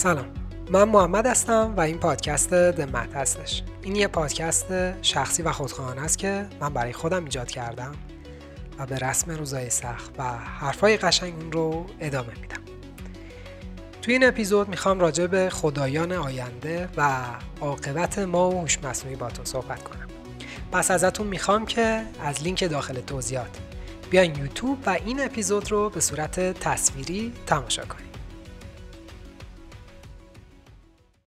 سلام. من محمد هستم و این پادکست دمت هستش. این یه پادکست شخصی و خودخواهانه است که من برای خودم ایجاد کردم و به رسم روزای سخت و حرفای قشنگ اون رو ادامه میدم. توی این اپیزود می‌خوام راجع به خدایان آینده و عاقبت ما و هوش مصنوعی با تو صحبت کنم. پس ازتون می‌خوام که از لینک داخل توضیحات بیاین یوتیوب و این اپیزود رو به صورت تصویری تماشا کنید.